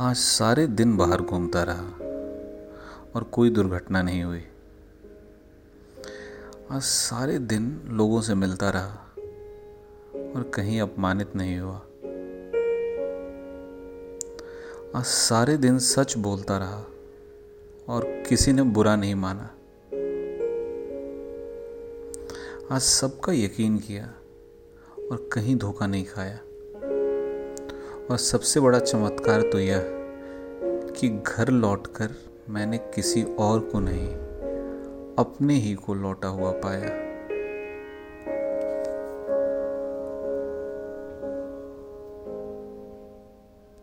आज सारे दिन बाहर घूमता रहा और कोई दुर्घटना नहीं हुई। आज सारे दिन लोगों से मिलता रहा और कहीं अपमानित नहीं हुआ। आज सारे दिन सच बोलता रहा और किसी ने बुरा नहीं माना। आज सबका यकीन किया और कहीं धोखा नहीं खाया। और सबसे बड़ा चमत्कार तो यह कि घर लौटकर मैंने किसी और को नहीं, अपने ही को लौटा हुआ पाया।